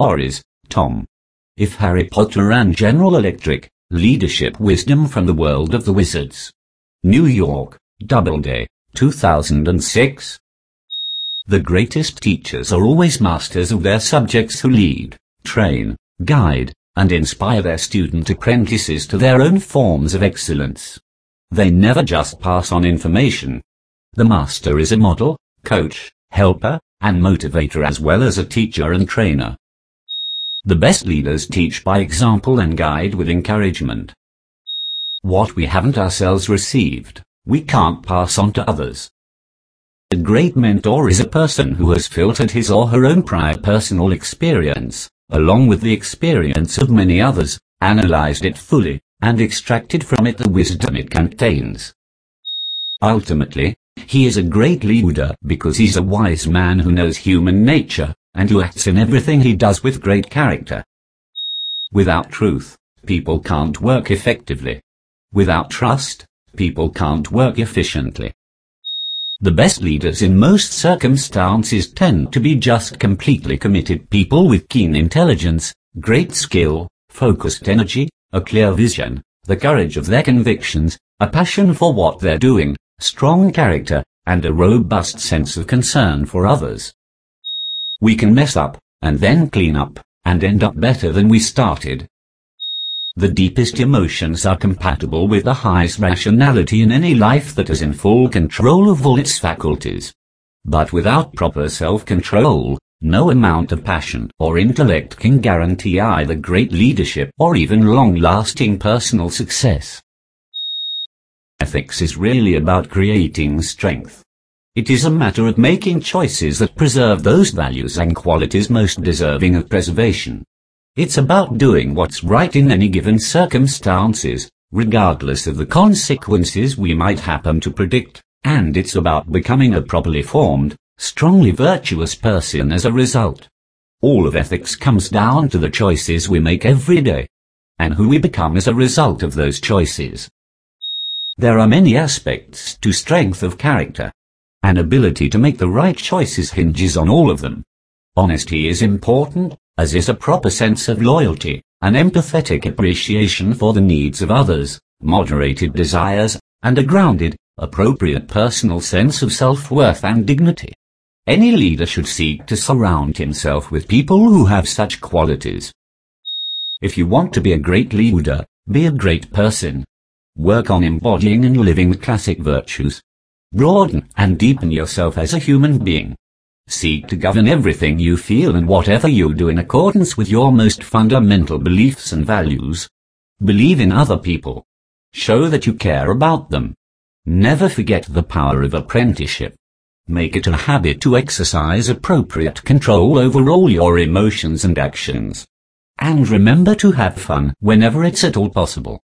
or is Tom. If Harry Potter Ran General Electric, leadership wisdom from the world of the wizards. New York, Doubleday, 2006. The greatest teachers are always masters of their subjects who lead, train, guide, and inspire their student apprentices to their own forms of excellence. They never just pass on information. The master is a model, coach, helper, and motivator as well as a teacher and trainer. The best leaders teach by example and guide with encouragement. What we haven't ourselves received, we can't pass on to others. A great mentor is a person who has filtered his or her own prior personal experience, along with the experience of many others, analyzed it fully, and extracted from it the wisdom it contains. Ultimately, he is a great leader because he's a wise man who knows human nature, and who acts in everything he does with great character. Without truth, people can't work effectively. Without trust, people can't work efficiently. The best leaders in most circumstances tend to be just completely committed people with keen intelligence, great skill, focused energy, a clear vision, the courage of their convictions, a passion for what they're doing, strong character, and a robust sense of concern for others. We can mess up, and then clean up, and end up better than we started. The deepest emotions are compatible with the highest rationality in any life that is in full control of all its faculties. But without proper self-control, no amount of passion or intellect can guarantee either great leadership or even long-lasting personal success. Ethics is really about creating strength. It is a matter of making choices that preserve those values and qualities most deserving of preservation. It's about doing what's right in any given circumstances, regardless of the consequences we might happen to predict, and it's about becoming a properly formed, strongly virtuous person as a result. All of ethics comes down to the choices we make every day, and who we become as a result of those choices. There are many aspects to strength of character, an ability to make the right choices hinges on all of them. Honesty is important, as is a proper sense of loyalty, an empathetic appreciation for the needs of others, moderated desires, and a grounded, appropriate personal sense of self-worth and dignity. Any leader should seek to surround himself with people who have such qualities. If you want to be a great leader, be a great person. Work on embodying and living the classic virtues, Broaden and deepen yourself as a human being. Seek to govern everything you feel and whatever you do in accordance with your most fundamental beliefs and values. Believe in other people. Show that you care about them. Never forget the power of apprenticeship. Make it a habit to exercise appropriate control over all your emotions and actions. And remember to have fun whenever it's at all possible.